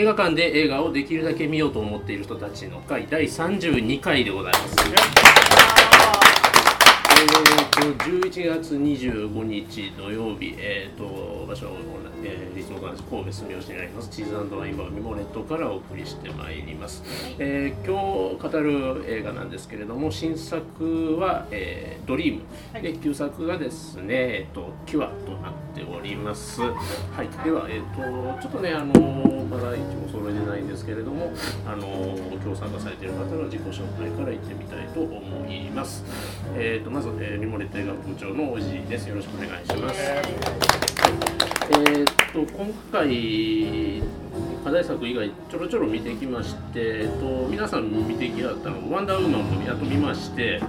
映画館で映画をできるだけ見ようと思っている人たちの会第32回でございます。えー、と11月25日土曜日、えー、と場所は、えー、立木神戸住吉にありますチーズワインバーミモレットからお送りしてまいります、えー今日語る映画なんですけれども新作は、えードリームで旧作がですね、えー、とキュアとなっております。はい。では、えー、とちょっとねあのまだ一応揃えてないんですけれどもあの今日参加されている方の自己紹介からいってみたいと思います。えー、とまず、えー、ミモレット映画部長のおじいです。よろしくお願いします。えー、と今回課題作以外ちょろちょろ見てきまして、えっと、皆さん見てきはったのワンダーウーマンもやっと見まして、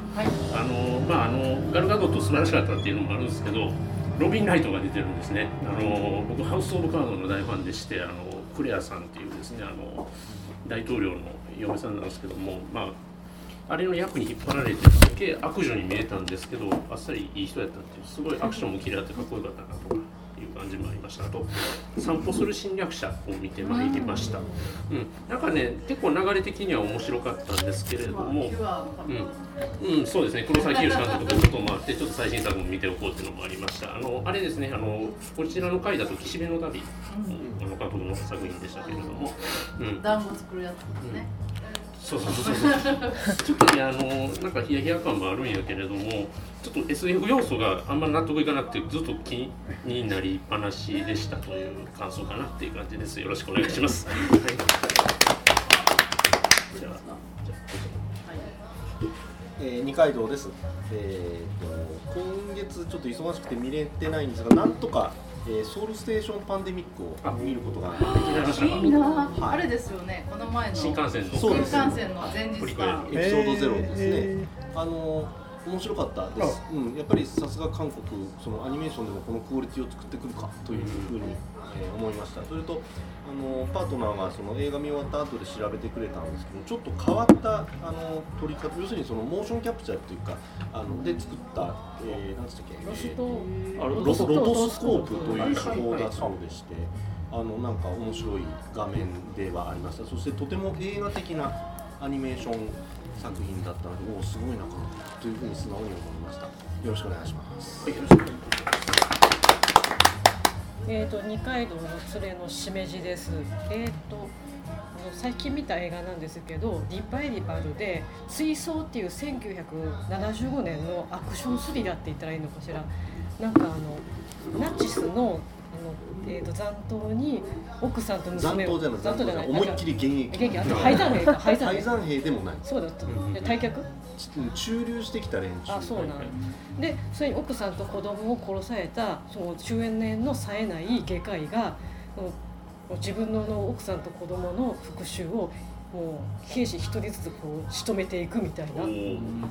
あのまああのガルガドット素晴らしかったっていうのもあるんですけどロビン・ライトが出てるんですね。あの僕ハウス・オブ・カードの大ファンでしてあのクレアさんっていうですねあの大統領の嫁さんなんですけどもまああれの役に引っ張られてすげえ悪女に見えたんですけどあっさりいい人やったっていうすごいアクションも綺麗あってかっこよかったなとか感じもありました。あと散歩する侵略者を見てまいりました、うん、なんかね結構流れ的には面白かったんですけれども、うん、うん、そうですね。黒崎宏監督ということもあってちょっと最新作も見ておこうっていうのもありました。あのあれですねあのこちらの回だと「岸辺の旅」あの監督の作品でしたけれども、うん、団子作るやつですね。そうそうそうそう。ちょっとねあのなんかヒヤヒヤ感もあるんやけれどもちょっと SF 要素があんまり納得いかなくてずっと気になりっぱなしでしたという感想かなっていう感じです。よろしくお願いします、はい、じゃあじゃえー二階堂です。えー、と今月ちょっと忙しくて見れてないんですが、なんとか、えーソウルステーションパンデミックを見ることができました。いいなはいあれですよね。この前の新幹線の新幹線の前日か。エピソードゼロですね。あの面白かったです。うん、やっぱりさすが韓国そのアニメーションでもこのクオリティを作ってくるかというふうに、えー思いました。それとあのパートナーがその映画見終わった後で調べてくれたんですけど、ちょっと変わったあの撮り方、要するにそのモーションキャプチャーというかあので作った、えー、なんつったっけ、ロロロトスコープという手法だそうでして、あのなんか面白い画面ではありました。そしてとても映画的なアニメーション作品だったので、おおすごいなというふうに素直に思いました。よろしくお願いします。はいえー、と二階堂の連れのしめじです。えー、と最近見た映画なんですけどリバイバルで「追走」っていう1975年のアクションスリラーって言ったらいいのかしら。なんかあのナチスのあの、えー、と残党に奥さんと残娘を。党じゃない、残党じゃない、残思いっきり現役。元気あと廃山兵。か廃山兵でもない。そうだった。うんで退却？ち駐留してきた連中。あそうなんはいでそれに奥さんと子供を殺されたその中年の冴えない外科医が自分の奥さんと子供の復讐をもう兵士一人ずつこう仕留めていくみたいな。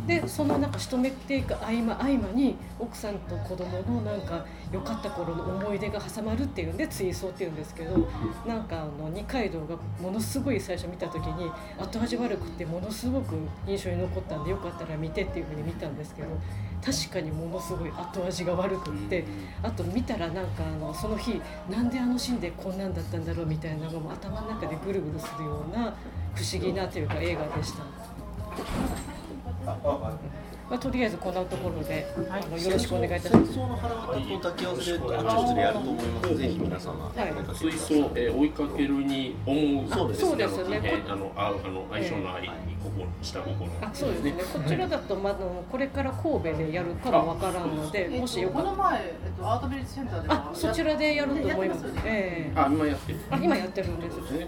でそのなんか仕留めていく合間合間に奥さんと子供のなんか良かった頃の思い出が挟まるっていうんで追走っていうんですけどなんかあの二階堂がものすごい最初見た時に後味悪くてものすごく印象に残ったんでよかったら見てっていうふうに見たんですけど確かにものすごい後味が悪くってあと見たらなんかあのその日なんであのシーンでこんなんだったんだろうみたいなのがもう頭の中でぐるぐるするような不思議なというか映画でした。まあ、とりあえずこんなところで、あのよろしくお願いいたします。戦争の腹渡と抱き合わせであちこちでやると思います。ぜひ皆様、はい。おかけ追走ください、えー追いかけるに思うそうですそうですね。えーあのああの相性の愛に心下心。あそうですね。こちらだとまだこれから神戸でやるかもわからんので、もしよかったとこの前えっとアートビレッジセンターでもあそちらでやると思います。ええ。あ今やってる。あ今やってるん。ですね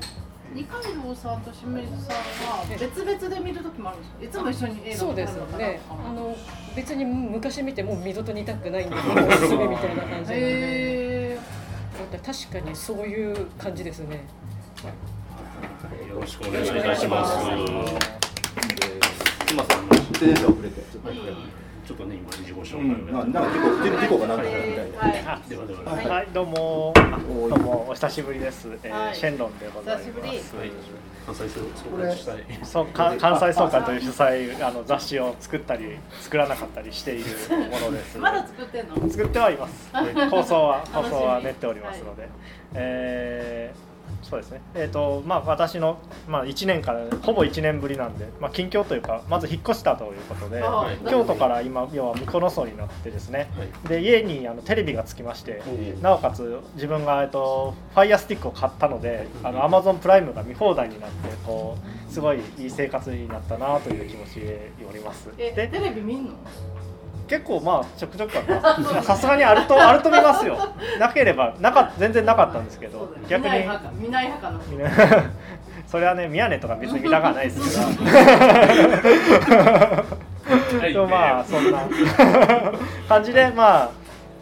二階堂さんと清水さんは別々で見る時もあるんですか？いつも一緒に映画そうですよね。あの別に昔見てもう二度と見たくないんで、おすすめみたいな感じなので。へ確かにそういう感じですね。よろしくお願いいたしますすみません、出遅れて。ちょっとね今自己紹介をうん、ななんか結構事故がなんかみたいで。はい。ではでははいはい、どうも、あどうも、お久しぶりです。えーはいシェンロンでございます。久しぶりはい関西総合主催そう、か関西総監という主催、あの雑誌を作ったり、作らなかったりしているものです。まだ作ってんの？作ってはいます。放送は、放送は練っておりますので。えーそうですね、えーとまあ、私の、まあ、1年からほぼ1年ぶりなんで、まあ、近況というかまず引っ越したということであはい。京都から今要はミコノソになってですね。はい。で家にあのテレビがつきましておなおかつ自分が、えっと、ファイヤースティックを買ったのであの Amazon プライムが見放題になってこうすごいいい生活になったなという気持ちでおります。でえテレビ見んの？結構まあちょくちょくありますさすがにあるとあると見ますよ。なければなか全然なかったんですけど。逆に。見ない派か。見な それはね宮根とか別に見たくはないですけはい。どまあそんな。感じでまあ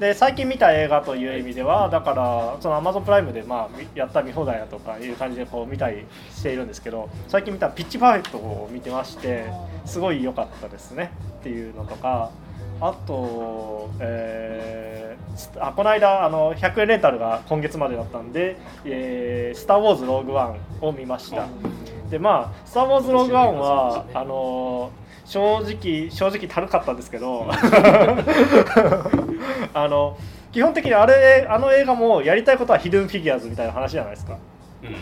で最近見た映画という意味ではだからその Amazon プライムでまあみやった見放題だとかいう感じでこう見たりしているんですけど最近見たピッチパーフェクトを見てましてすごい良かったですね。っていうのとかあと、えースあこの間あの100円レンタルが今月までだったんで「えースター・ウォーズ・ローグ・ワン」を見ました。でまあ「スター・ウォーズ・ローグ・ワンは」あの正直正直たるかったんですけど あの基本的にあれあの映画もやりたいことはヒドゥンフィギュアーズみたいな話じゃないですか。うんうんう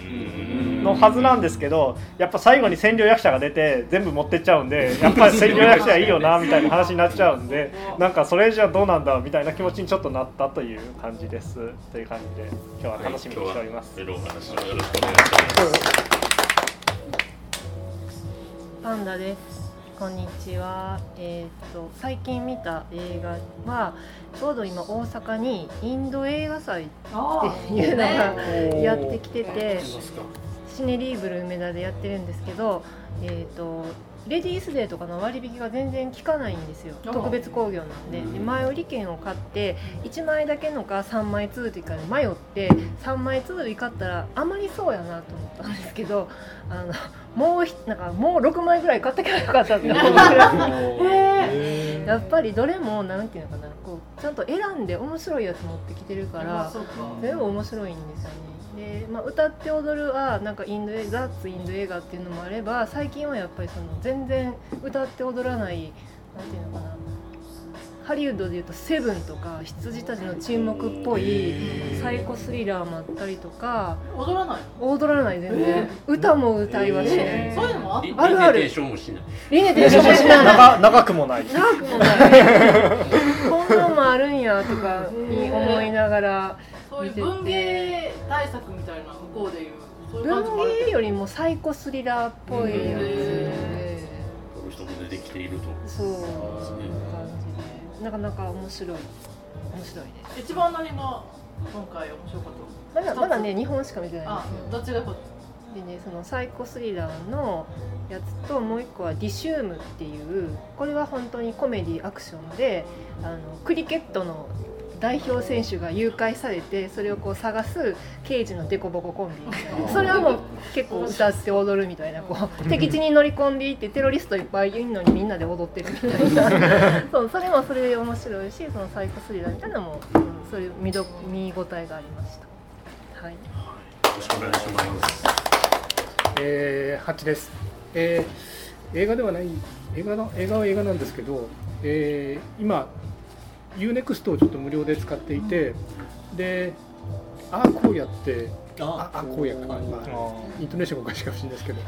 んのはずなんですけどやっぱ最後に占領役者が出て全部持ってっちゃうんでやっぱり占領役者いいよなみたいな話になっちゃうんでなんかそれじゃどうなんだみたいな気持ちにちょっとなったという感じですという感じで今日は楽しみにしております。はいよろしくお願いします。パンダです。こんにちは。えっ、と最近見た映画はちょうど今大阪にインド映画祭あっていうのがねやってきてて。シネリーブル梅田でやってるんですけど、えっ、とレディースデーとかの割引が全然効かないんですよ。あ特別興行なんで。で前売り券を買って1枚だけのか3枚続きかで迷って3枚続き買ったらあまりそうやなと思ったんですけどあのもうひなんかもう6枚ぐらい買ってけばよかったって思う。ぐらいやっぱりどれもなんていうのかな。こうちゃんと選んで面白いやつ持ってきてるから全部面白いんですよね。で、まあ、歌って踊るはなんかインド映ザッツインド映画っていうのもあれば最近はやっぱりその全然歌って踊らないなんていうのかなハリウッドでいうと「セブン」とか羊たちの沈黙っぽいサイコスリラーもあったりとか。踊らない踊らない全然。歌も歌いはしないえー。そういうのもああるあるリミテーションもしない。リネテーションもしない。長長くもない。長くもない。こんなんもあるんやとかに思いながらそういう文芸対策みたいな向こうでいう。そういう感じ文芸よりもサイコスリラーっぽいやつ。でこの人も出てきていると。そうなかなか面白い。面白いです一番何が今回面白かっまだまだね日本しか見てないんですよ。どっちがこっでねそのサイコスリラーのやつともう一個はディシュームっていうこれは本当にコメディアクションであのクリケットの代表選手が誘拐されてそれをこう探す刑事のデコボココンビ。それはもう結構歌って踊るみたいなこう敵地に乗り込んでいってテロリストいっぱいいるのにみんなで踊ってるみたいな。そうそれもそれで面白いしそのサイコスリラーみたいなのも、うん、そういう見ど見応えがありました。はい。よろしくお願いします。えー、ハッチです、えー映画ではない映画の映画は映画なんですけど、えー今 UNEXT をちょっと無料で使っていてでああこうやってああこうやかな、まあ、イントネーションがおかしいかもしれないですけど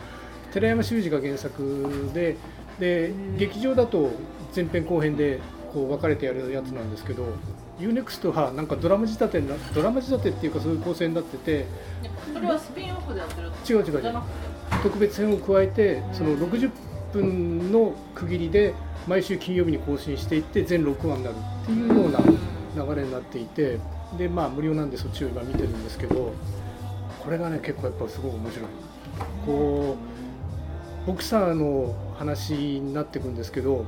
寺山修司が原作でで劇場だと前編後編でこう分かれてやるやつなんですけど UNEXT はなんかドラマ仕立てになドラマ仕立てっていうかそういう構成になっててちそれはスピンオフでやってる違う違う違う。特別編を加えてその60分の区切りで毎週金曜日に更新していって全6話になるっていうような流れになっていてでまあ無料なんでそっちを今見てるんですけどこれがね結構やっぱすごく面白い。こうボクサーの話になっていくんですけど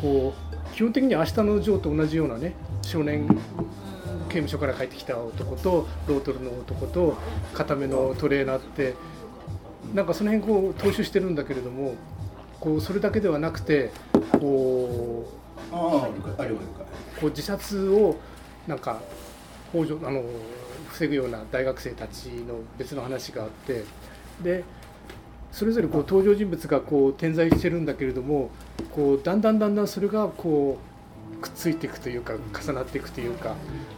こう基本的に明日のジョーと同じようなね少年刑務所から帰ってきた男とロートルの男と固めのトレーナーってなんかその辺こう踏襲してるんだけれどもこうそれだけではなくてこうあ。こう自殺をなんか北条あの防ぐような大学生たちの別の話があってでそれぞれこう登場人物がこう点在してるんだけれどもこうだんだんだんだんそれがこうくっついていくというか重なっていくというか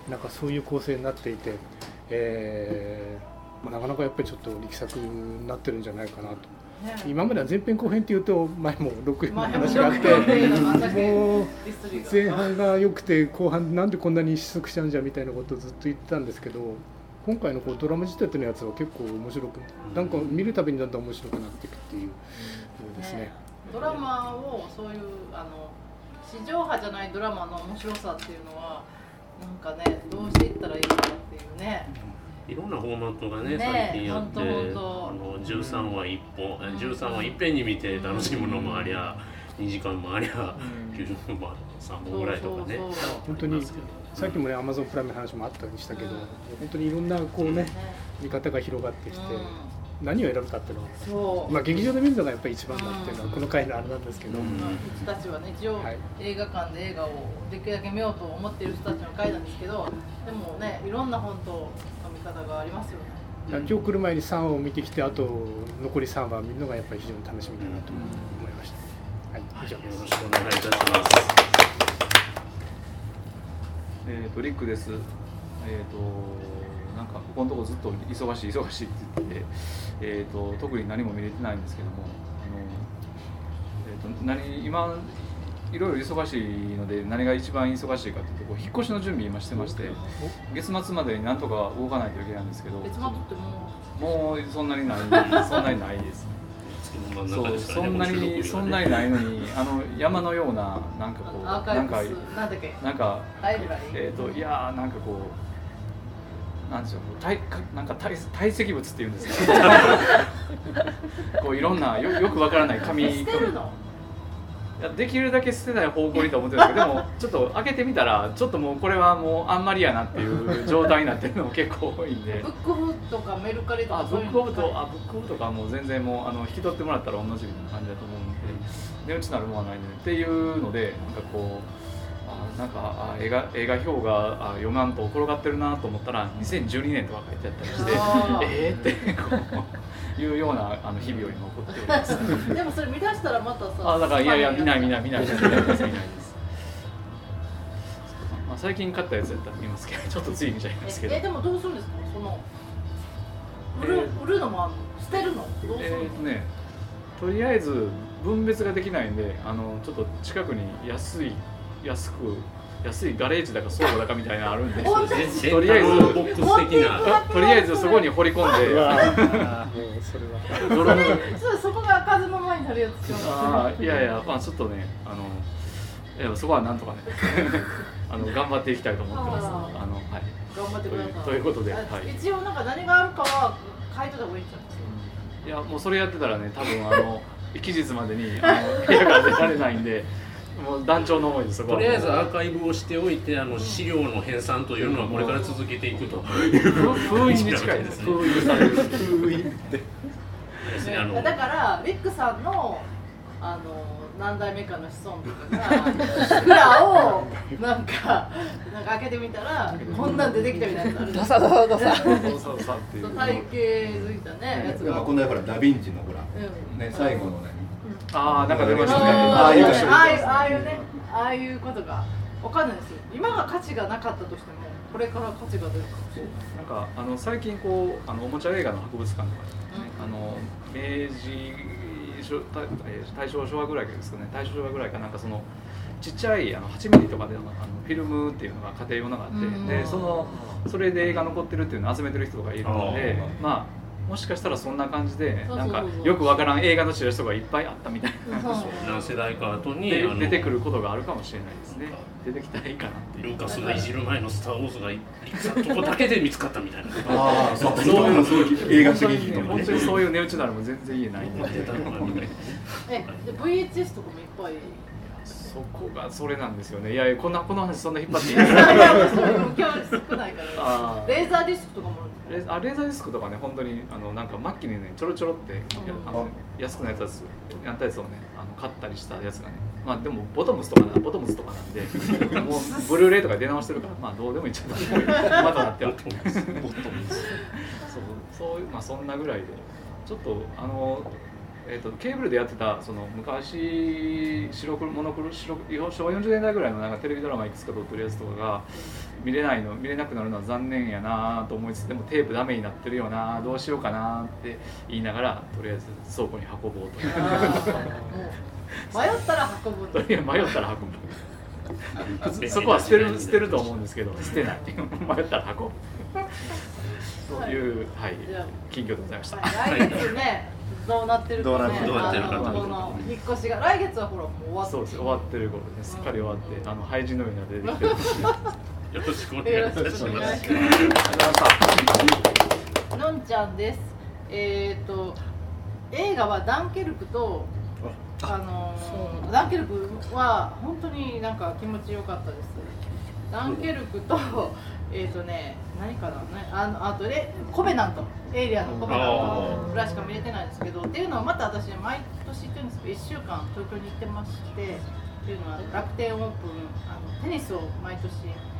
なんかそういう構成になっていて、えーまあ、なかなかやっぱりちょっと力作になってるんじゃないかなとね今までは前編後編っていうと前も6編の話があってもう前半が良くて後半なんでこんなに失速しちゃうんじゃみたいなことをずっと言ってたんですけど今回のこうドラマ仕立てのやつは結構面白くなんか見るたびにだんだん面白くなっていくっていうですね。ドラマをそういうあの地上波じゃないドラマの面白さっていうのはなんかねどうしていったらいいかっていうねいろんなフォーマットがねね最近あってあの13話1本え13話いっぺんに見て楽しむのもありゃ2時間もありゃ90分も3本ぐらいとかね。本当にさっきもね。アマゾンプライムの話もあったりしたけど、本当にいろんなこうね見方が広がってきて、何を選ぶかっていうのは、そう。まあ、劇場で見るのがやっぱり一番だっていうのはこの回のあれなんですけど、うん。うちたちはね一応はい。映画館で映画をできるだけ見ようと思っている人たちの会なんですけどでもねいろんな本との見方がありますよね。今日来る前に3話を見てきてあと残り3話を見るのがやっぱり非常に楽しみだなと思いました、はい、以上です。よろしくお願いいたします。えー、とリックです。えっ、となんかここのとこずっと忙しい忙しいって言ってて、えー、と特に何も見れてないんですけども、あのえー、と何今いろいろ忙しいので何が一番忙しいかというとこう引っ越しの準備今してまして月末までになんとか動かないといけないんですけど別間ってももうそんなにないそんなにないです。月の真んそうそんなこの収録日はねにそんなにないのにあの山のようななんかこうなんかなんだっけなんかえっ、といやーなんかこうなんでしょう体かなんか体体積物っていうんですか？こういろんなよよくわからない紙いやできるだけ捨てない方向にと思ってるんですけどでもちょっと開けてみたらちょっともうこれはもうあんまりやなっていう状態になってるのも結構多いんで。ブックオフとかメルカリとあかブックオフとあブックオフとかはもう全然もうあの引き取ってもらったら同じみたいな感じだと思うんで。値打ちなるものはないんでっていうのでなんかこうあなんかあ映画映画表があ読まんと転がってるなと思ったら2012年とか書いてあったりしてえーってこういうようなあの日々を今送っております。でもそれ見出したらまたさあだからいやいや見ない見いない見ない見ない見ないです見ないです。まあ最近買ったやつやったら見ますけど ちょっとつい見ちゃいますけどえ。でもどうするんですか？その売る,、え売るのもあんの捨てるの？どうするの、えーとね、とりあえず分別ができないんであのちょっと近くに安い安く安いガレージだか倉庫だかみたいなのあるんでとりあえずボックス的なとりあえずそこに掘り込んで。それは。そうそこが開かずの間になるやつあーいやいやまあちょっとねあのいやそこはなんとかね あの頑張っていきたいと思ってます。あのはい。頑張ってください。ということであはい。一応なんか何があるかは書いてた方がいいんじゃないですか？いやもうそれやってたらね多分あの 期日までにあの部屋から出られないんでもう団長の思いですそことはりあえずアーカイブをしておいてあの資料の編纂というのはこれから続けていくと。いう封印に近いです封印される封印ってですね。あのだからリックさんのあの何代目かの子孫とかが蔵をなんかなんか開けてみたらこんなん出てきたみたいな。やつあるじゃんさどさどさそう。そうそうっていう体型づいたねやつが、まあこのほらダヴィンチのほらうん。ね最後の何ああなんか出ましたね。ああいうああいうねああいうことがわかんないですよ今が価値がなかったとしてもこれから価値が出るかもしれないなんかあの最近こうあのおもちゃ映画の博物館とかでね、あの明治昭大えー大正昭和ぐらいですかね大正昭和ぐらいかなんかそのちっちゃいあの8ミリとかでのあのフィルムっていうのが家庭用のがあって、うんでそのそれで映画残ってるっていうのを集めてる人がいるのでまあもしかしたらそんな感じでなんかよくわからん映画のチラシとかいっぱいあったみたいな。そう何世代か後に出てくることがあるかもしれないですね。出てきたらいいかなっていう。ルーカスがいじる前の「スター・ウォーズ」が陸さんとこだけで見つかったみたいな。ああそうそう。いうそういう映画的本当にに本当にそういう値打ちならも全然言えない。VHS とかもいっぱいそこがそれなんですよね。いやいやこんなこの話そんな引っ張っていい？いやそういう今日少ないから。レーザーディスクとかもあるレあレーザーディスクとかね本当にあのなんか末期にねちょろちょろって、ん。あの安くなったやつやったやつをねあの買ったりしたやつがね。まあでもボトムスとかなボトムスとかなんで もうブルーレイとか出直してるからまあどうでもいいっちゃどうでもいいまだなっては。そうそういうまあそんなぐらいで。ちょっとあのえー、とケーブルでやってたその昔白黒モノクロ白昭和40年代ぐらいのなんかテレビドラマいくつか撮ってるやつとかが見れないの見れなくなるのは残念やなと思いつつでもテープダメになってるよなどうしようかなって言いながらとりあえず倉庫に運ぼうと。迷ったら運ぶ。とりあえず迷ったら運ぶ。そこは捨てる捨てると思うんですけど捨てない。迷ったら運ぶ。という、はい近況でございました。はい来月ねどうなってるかね。どうなってるどうなってるかあのこの引っ越しが来月はほらもう終わって。そうです終わってる頃です。すっかり終わってあの廃人のように出てきてる。よろしくお願いいよたします。のんちゃんです。えっ、と映画はダンケルクとあのーダンケルクは本当になんか気持ちよかったですダンケルクと えっ、とね何かなねあのあとでコベナント。エイリアンのコベナントぐらいしか見れてないんですけどっていうのはまた私毎年行ってるんですけど1週間東京に行ってましてっていうのは楽天オープンあのテニスを毎年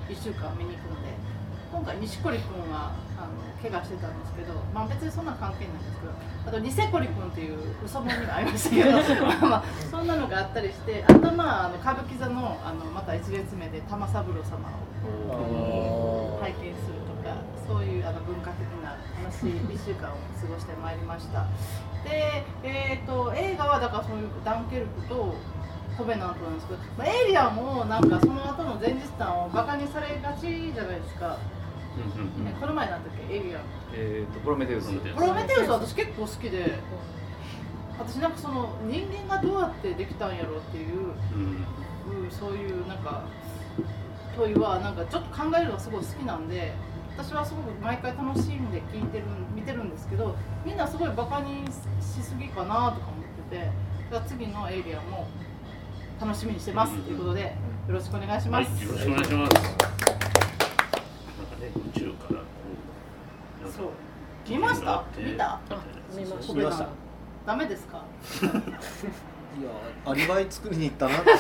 1週間見に行くので今回錦織君はあの怪我してたんですけど、まあ、別にそんな関係ないんですけどあとニセコリ君っていう嘘もんがありましたけど まあまあそんなのがあったりしてあとまああの歌舞伎座のあのまた一列目で玉三郎様を拝見するとかそういうあの文化的な楽しい1週間を過ごしてまいりました。で、えー、と映画はだからそういうダンケルクとコベナントなんですけど、まあ、エイリアンもなんかその後の前日談をバカにされがちじゃないですか、うんうんねこの前なんだっけ？エイリア。ンえっとプロメテウスプロメテウス。プロメテウスは私結構好きで私なんかその人間がどうやってできたんやろうっていううん。うんそういうなんか問いはなんかちょっと考えるのがすごい好きなんで私はすごく毎回楽しんで聞いてる見てるんですけどみんなすごいバカにしすぎかなとか思ってて次のエイリアンも楽しみにしてますということでよろしくお願いしはい、ます。よろしくお願いします。ね、宇宙からこう。そう。見ました？見た？見ました。コベナントダメですか？いやアリバイ作りに行ったなって。い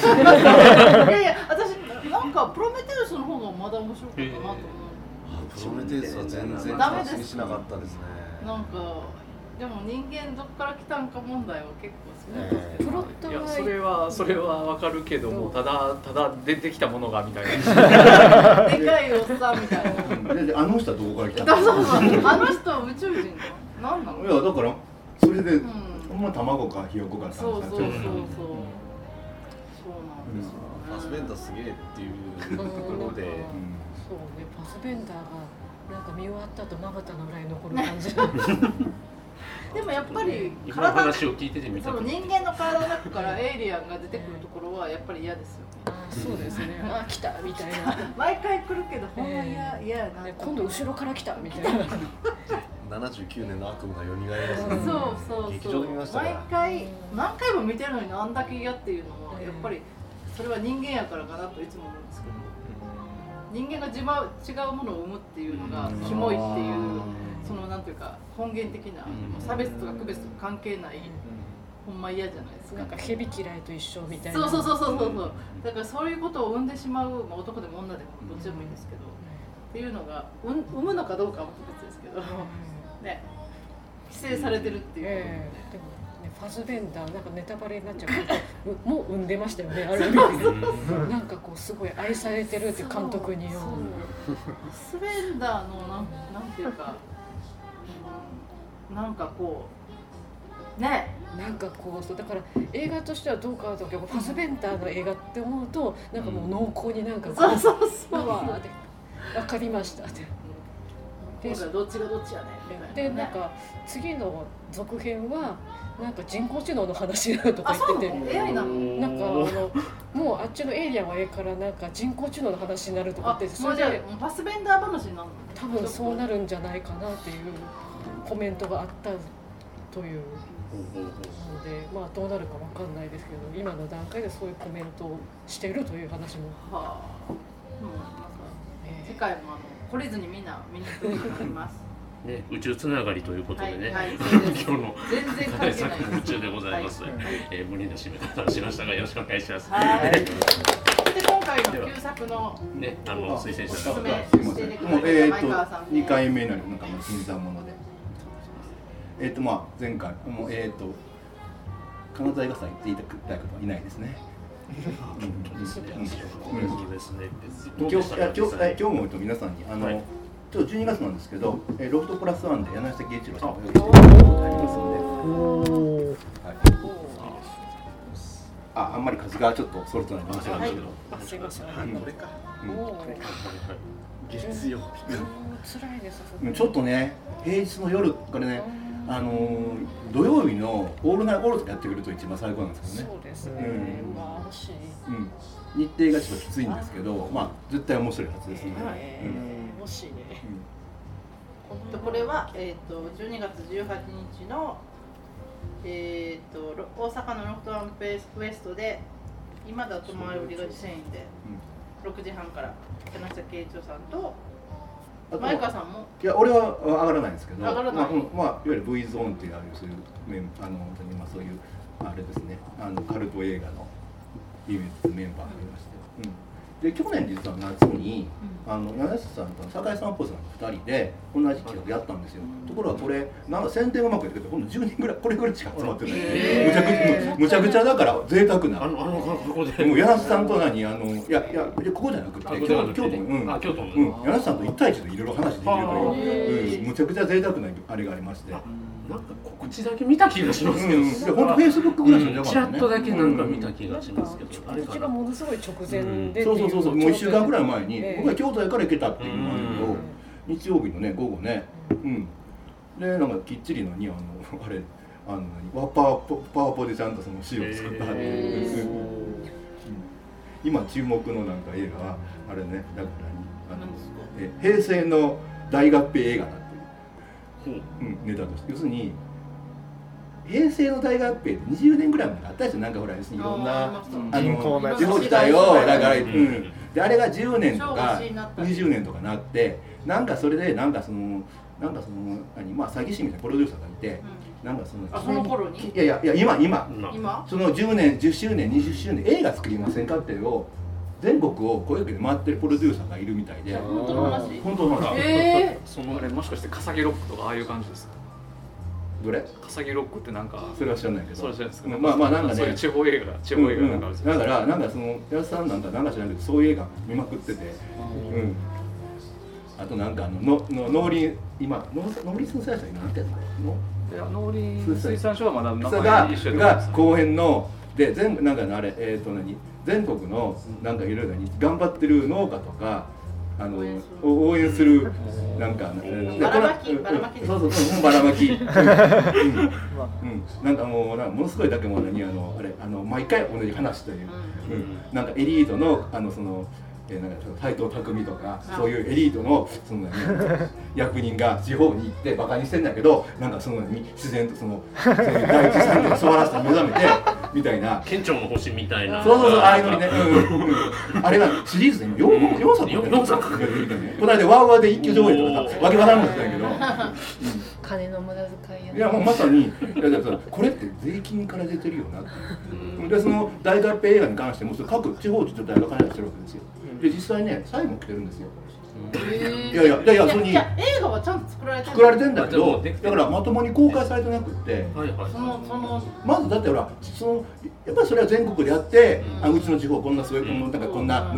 やいや私なんかプロメテウスの方がまだ面白かったなと思う、プロメテウスは全然ダメです楽しみしなかったですね。なんかでも人間どっから来たんか問題は結構プロットいやはそれはそれはわかるけどもただただ出てきたものがみたいな。でかいおっさんみたいな。でであの人はどこから来たそうのそうそう。あの人は宇宙人。の何なの？いやだからそれで、うん。ほんま卵かひよこかそう話そうそうそうそう。になっなんですよ、ね。ファスベンダーすげえっていうところで。うん。そう。ねパスベンダーがなんか見終わった後まぶたの裏に残る感じ でもやっぱり今の体話を聞いててみたくその人間の体の中からエイリアンが出てくるところはやっぱり嫌ですよね。あそうですね。あ来たみたいな。毎回来るけどほんま嫌嫌やなね今度後ろから来たみたいな。79年の悪夢が蘇りますそうねそう。劇場でそう見ました毎回何回も見てるのにあんだけ嫌っていうのはやっぱりそれは人間やからかなといつも思うんですけど。人間が自分違うものを生むっていうのがキモいっていうそのなんていうか根源的な差別とか区別とか関係ないほんま嫌じゃないですか。なんか蛇嫌いと一緒みたいな。そうそうそうそうそうそう。だからそういうことを生んでしまう、まあ、男でも女でもどっちでもいいんですけど。っていうのがうん産むのかどうかは別ですけど。ね。規制されてるっていうええ。でもねファズベンダーなんかネタバレになっちゃうけどうもう産んでましたよねある意味。なんかこうすごい愛されてるって監督によそう。スベンダーのなんなんていうか、うんなんかこうね。なんかこうそうだから映画としてはどうかなとけどファズベンダーの映画って思うとなんかもう濃厚になんかこそうそううそう。わかりましたって。今回どっちがどっちやねでなんか次の続編はなんか人工知能の話になるとか言ってて。ななんかあのもうあっちのエイリアンはええからなんか人工知能の話になるとかってそもうじゃあれでファスベンダー話になるの？多分そうなるんじゃないかなっていうコメントがあったというのでまあどうなるかわかんないですけど今の段階でそういうコメントをしてるという話も、はあ。もうなん。かえ世界もあの懲りずにみんな見に行くようになります。ね、宇宙つながりということでね、はいはい 今日の全然関係ない作宇宙でございます。はい。えー無理な締め方をしましたが、よろしくお願いします。はい。で今回の旧作のね、あの推薦者のめすいませんしてくもうれた前えー、川さんでと2回目になるなんかもう新参者でえっ、とまあ前回もうえっ、と金沢映画祭って言いたい方はいないですね。今日いや今日え今日もと皆さんにあの、はい。ちょっと12月なんですけど、えロフトプラスワンで柳下圭一郎さんがお呼びしていただきますので、はい、ああんまり数がちょっとそれとなりましたけど、あすいません。うん。これか。うん。おお。月曜うん。辛いです。うんちょっとね平日の夜これねあのー土曜日のオールナイトオールとかやってくると一番最高なんですけどねそうですね。うんまあ欲しい。うん、日程がちょっときついんですけどまあ絶対面白いはずですね、えうんー欲しいね。とこれは、えー、と12月18日の、えー、とろ大阪のロフトワンペースウエストで今だと前売りが2000円で6時半から柳下圭一郎さんと前川さんも？いや俺は上がらないんですけど上がらない。まあうんまあ、いわゆる V ゾーンっていうそういうメンあの本当にまあそういうあれですね。あのカルト映画のイベントメンバーがいまして、うん、で去年実は夏に、あの柳下さんと酒井さんぽさんの2人で同じ企画やったんですよ、ところがこれなんか宣伝がうまくいってて今度10人ぐらいこれぐらいしか集まってない、へーむちゃくちゃむちゃくちゃだから贅沢な。あのあのここで。もう柳瀬さんと何あのいやいやここじゃなくてあここじゃなくて。京都うん。あ京都の。うん。柳瀬さんと一対一でいろいろ話できるとあいう、うん、むちゃくちゃ贅沢なあれがありまして。なんか告知だけ見た気がしますけど。うん、で本当フェイスブックぐらいしか。ちらっとだけなんか見た気がしますけど。あれ告知。がものすごい直前で。そうそうそうそう、もう一週間ぐらい前に、ええ僕は京都やから行けたっていうのがあるけど、うん日曜日のね午後ね、うん、でなんかきっちりのにあのあれあの何ワパワポパワポでちゃんとその資料を作ったっていう。うん今注目のなんか映画はあれねだから何あの平成の大合併映画だう。うん、ネタとして要するに平成の大合併って20年ぐらい前にあったでしょ。なんかほら要するにいろんなあの地方自体をだから、ううん。ん、であれが10年と超か欲しいなった20年とかなってなんかそれでなんかそのなんかその何まあ詐欺師みたいなプロデューサーがいてなんかそのあその頃に？いやいやいや今今。今。今？その10年10周年20周年映画作りませんかっていうのを全国を声かけて回ってるプロデューサーがいるみたいで。本当の話？本当の話。えそのあれもしかして笠木ロックとかああいう感じですか？どれ？笠木ロックってなんかそれは知らないけど。それは知らないですけどまあまあなんかね。そういう地方映画地方映画なんかあるじゃだかないですらなんかその安さんなんかなんか知らんけどそういう映画見まくってて。うん。あとなんかあののの農林今農農林水産省今なんてやつの？いや農林水産。省はまだ名前がます後編ので全部なんかねあれえっ、と何？全国のなんかいろいろ何頑張ってる農家とかあの応援する。なんかでばらまきばらまきうんそうそうそうばら まきうん。なんかもうなんかものすごいだけも何あのあれあの毎回同じ話という、うん。なんかエリートのあのそのえーなんか斎藤匠とかそういうエリートのその何役人が地方に行ってバカにしてんだけどなんかその何自然とそのそういう第一産業の素晴らしさに目覚めてみたいな。県庁の星みたいな。そうそうそう、ああいうのにね、うんうん、あれがシリーズで4、4作四四作この間、ワーワーで一挙上映とかさ、わけわからんことだけど、金の無駄遣いやいや、もうまさに、いやだからこれって税金から出てるよなって。うん。で、その大合併映画に関しても、各地方自治体が金出してるわけですよ。で、実際ね、債も来てるんですよ。ーいやいやいやいやそれにいや映画はちゃんと作られてる作られてんだけど、だからまともに公開されてなくって。はいはい。そのその。まずだってほらそのやっぱりそれは全国でやって、うん。あうちの地方こんなすごい、このなん。かこんな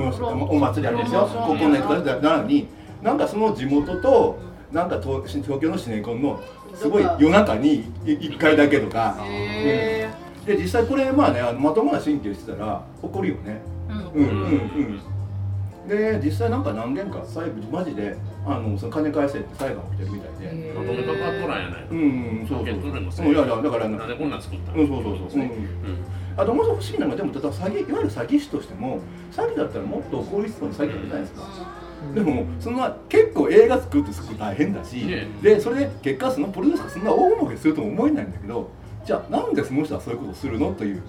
お祭りあるんですよ、うん。ここんなやつがなのになんかその地元となんか東東京のシネコンのすごい夜中に1回だけとか、へで実際これまあねあのまともな神経してたら怒るよね。ーうんうんうんで実際なんか何件か最後マジであのその金返せって裁判起きてるみたいで。まとめかかっとらんやないうんうんそうそう取るのそういやいやだからなんでこんなん作ったうんそうそうそう、うん。うん。あともう不思議なのがでもただ詐欺いわゆる詐欺師としても詐欺だったらもっと効率の詐欺やるじゃないですか、でもそんな結構映画作ってすごく大変だし、ねでそれで結果そのプロデューサーがそんな大儲けするとも思えないんだけどじゃあなんでその人はそういうことをするの？という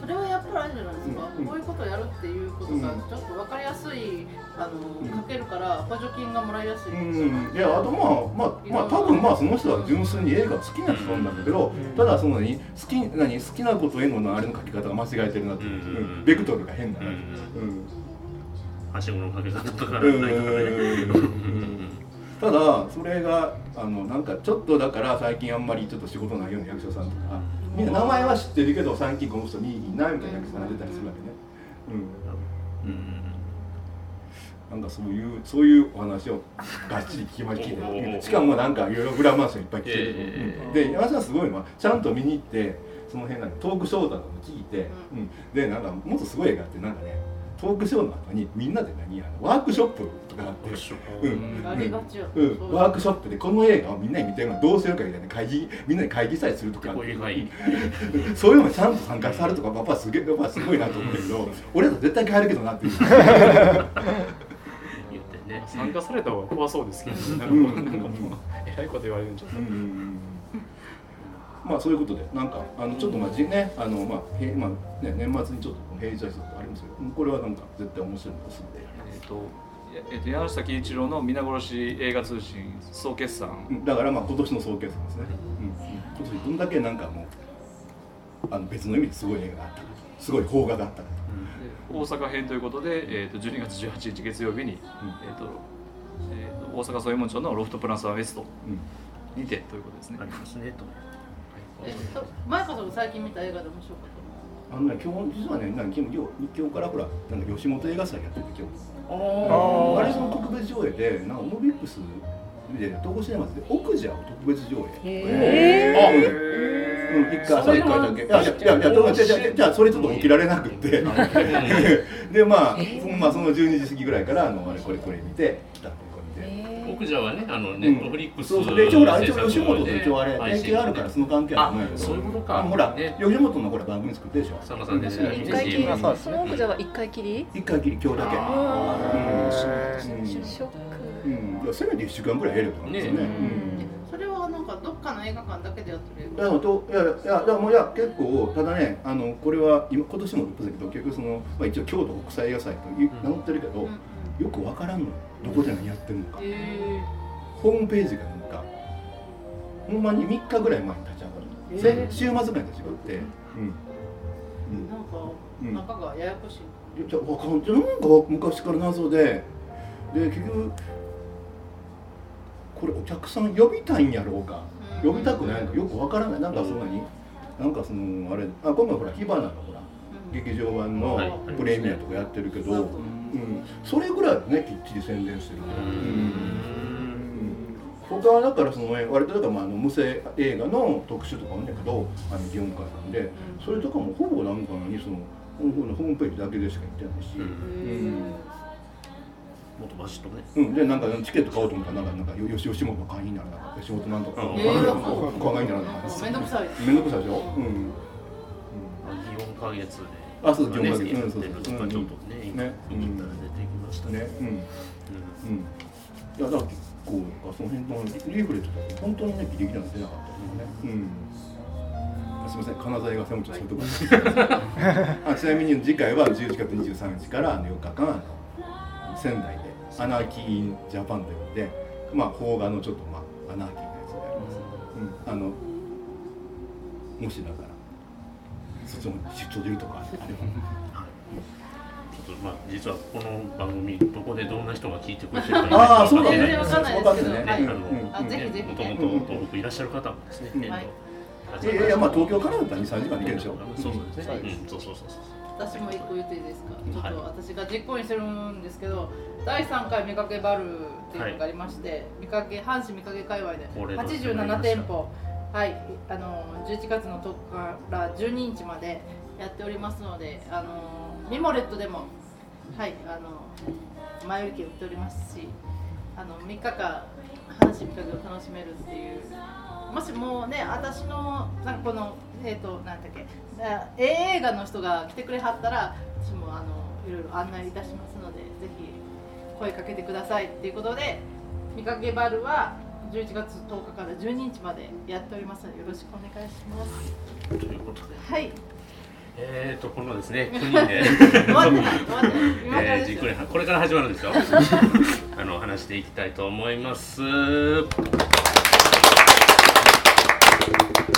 それはやっぱりあれじゃないですか、うん。こういうことをやるっていうことがうん。ちょっと分かりやすいあのかけるから補助金がもらいやすい、うん。いやあとまあまあまあ多分まあその人は純粋に映画好きな人なんだけど、ただその何好き何好きなことへのあれの書き方が間違えてるなっていう、うん。うんベクトルが変だな、う。ん。うん。はしごのかけ方とかうんないとかね。ただそれがあのなんかちょっとだから最近あんまりちょっと仕事ないような役者さんとかみんな名前は知ってるけど最近この人にいいなみたいな役者さんが出たりするわけね。うん。うん。なんかそういうそういうお話をがっちり聞きましたしかもなんかいろいろ裏話もいっぱい聞ける、えー、で山下すごいのはちゃんと見に行ってその辺なんトークショーだとかも聞いて、うん、でなんかもっとすごい映画ってなんかねトークショーの後にみんなで何あのワークショップとかあって、ワークショップ。でこの映画をみんなに見てるのどうするかみたいな会議みんなで会議したりするとか。そういうのちゃんと参加されるとかパパすげえパパすごいなと思うけど俺だと絶対帰るけどなっていう。ね、参加された方が怖そうですけど、ね、なんかもうえらいこと言われるんじゃない、うんまあそういうことでなんかあのちょっとまあじねあのまあへまあね年末にちょっと平日挨拶ありますけどこれはなんか絶対面白いですんで。えっ、とえっと、山下喜一郎の皆殺し映画通信総決算。だからまあ今年の総決算ですね、うん、今年どんだけなんかもうあの別の意味ですごい映画があったすごい邦画があったうん、大阪編ということで、えーと、12月18日月曜日に、うん、えーとえーと、大阪総門町のロフトプラスワンウエストにてということですね。ありますねと。え前川さん最近見た映画で面白かったあのね、今日実はね、なん今日今日からほら、なんか吉本映画祭やってて今日。ああれその特別上映で、なんかモビックスで東宝シネマズで奥じゃ特別上映。へえ。うん、一回朝一回だけ。いやいやいやじゃじゃじゃそれちょっと起きられなくて。でまあ、まあその12時過ぎぐらいからあのあれこれこれ見て来たって奥者はね、あのネットフリックス、そうそうで一応ほら一応吉本と一応あれ連携あるからその関係あるんそういうことか。ほら吉本のほら番組作ってでしょ。佐野さんですよ。一回きり？その奥者は一回きり？一回きり今日だけ。ああ。ショック。うん。いやせめて一週間ぐらいやればね。ね。それはなんかどっかの映画館だけでやってる。いやといやいやもういや結構ただねあのこれは今今年も言ったけど結局そのまあ一応京都国際映画祭と名乗ってるけど、よくわからんのどこで何やってるのか。ホームページがなんかほんまに3日ぐらい前に立ち上がる、えー、週末ぐらいに立ち上がって、うん、なんか、うん、中がややこしい。なんか昔から謎で。で結局これお客さん呼びたいんやろうか、呼びたくないのか。よくわからない。なんかそんなに、なんかそのあれあ今回ほら火花のほら、劇場版のプレミアとかやってるけど、うん、それぐらいねきっちり宣伝してるから。うん他はだからその割とだからまああの無声映画の特集とかあるんだけどあの業界なんで、それとかもほぼなんかにそのホームページだけでしか言ってないし。うん元バシッとね。うん、で、なんかチケット買おうと思ったら、なんか、なんか、よし、吉本の会員になるな、吉本なんとか。ええー、会員になるな。めんどくさい。めんどくさいでしょうん。うん。四ヶ月で。あ、そう、四ヶ月。うん、そうそう。ちょっとね、ね、インター出てきましたね。うん。うん。いや、だから。構その辺のリーフレットだと本当にねギリギリなんて出なかったですね。うん。すみません、金沢映画専門長そういうとこ ちなみに次回は11月23日から4日間仙台でアナーキー・ジャパンというので、まあ邦画のちょっとまあアナーキーなやつであります。うん、あのもしだからそっちも出張でいるとか。あれば。とまあ実はこの番組どこでどんな人が聞いてくれてるかああそう全然わかんないですけど、ね、あのぜひぜひ。もともと東北いらっしゃる方もですね、はい、いやいやまあ東京からだったら2、3時間で行けるでしょ。そうそうですね。うん、そうそうそう私も一個言っていいですか。ちょっと私が実行にしてるんですけど、第3回見かけバルっていうのがありまして、見かけ阪神見かけ界隈で87店舗、はい、あの11月の10日から12日までやっておりますので、あのミモレットでもはいあの前売り券売っておりますしあの3日間阪神風を楽しめるっていうもしもうね私のなんかこのえっ、ー、となんだっけ映画の人が来てくれはったら私もあのいろいろ案内いたしますのでぜひ声かけてくださいっていうことで見かけバルは11月10日から12日までやっておりますのでよろしくお願いします。ということで。はい。えーとこのですね 9人でえー、じっくりこれから始まるんですよ あの話していきたいと思います。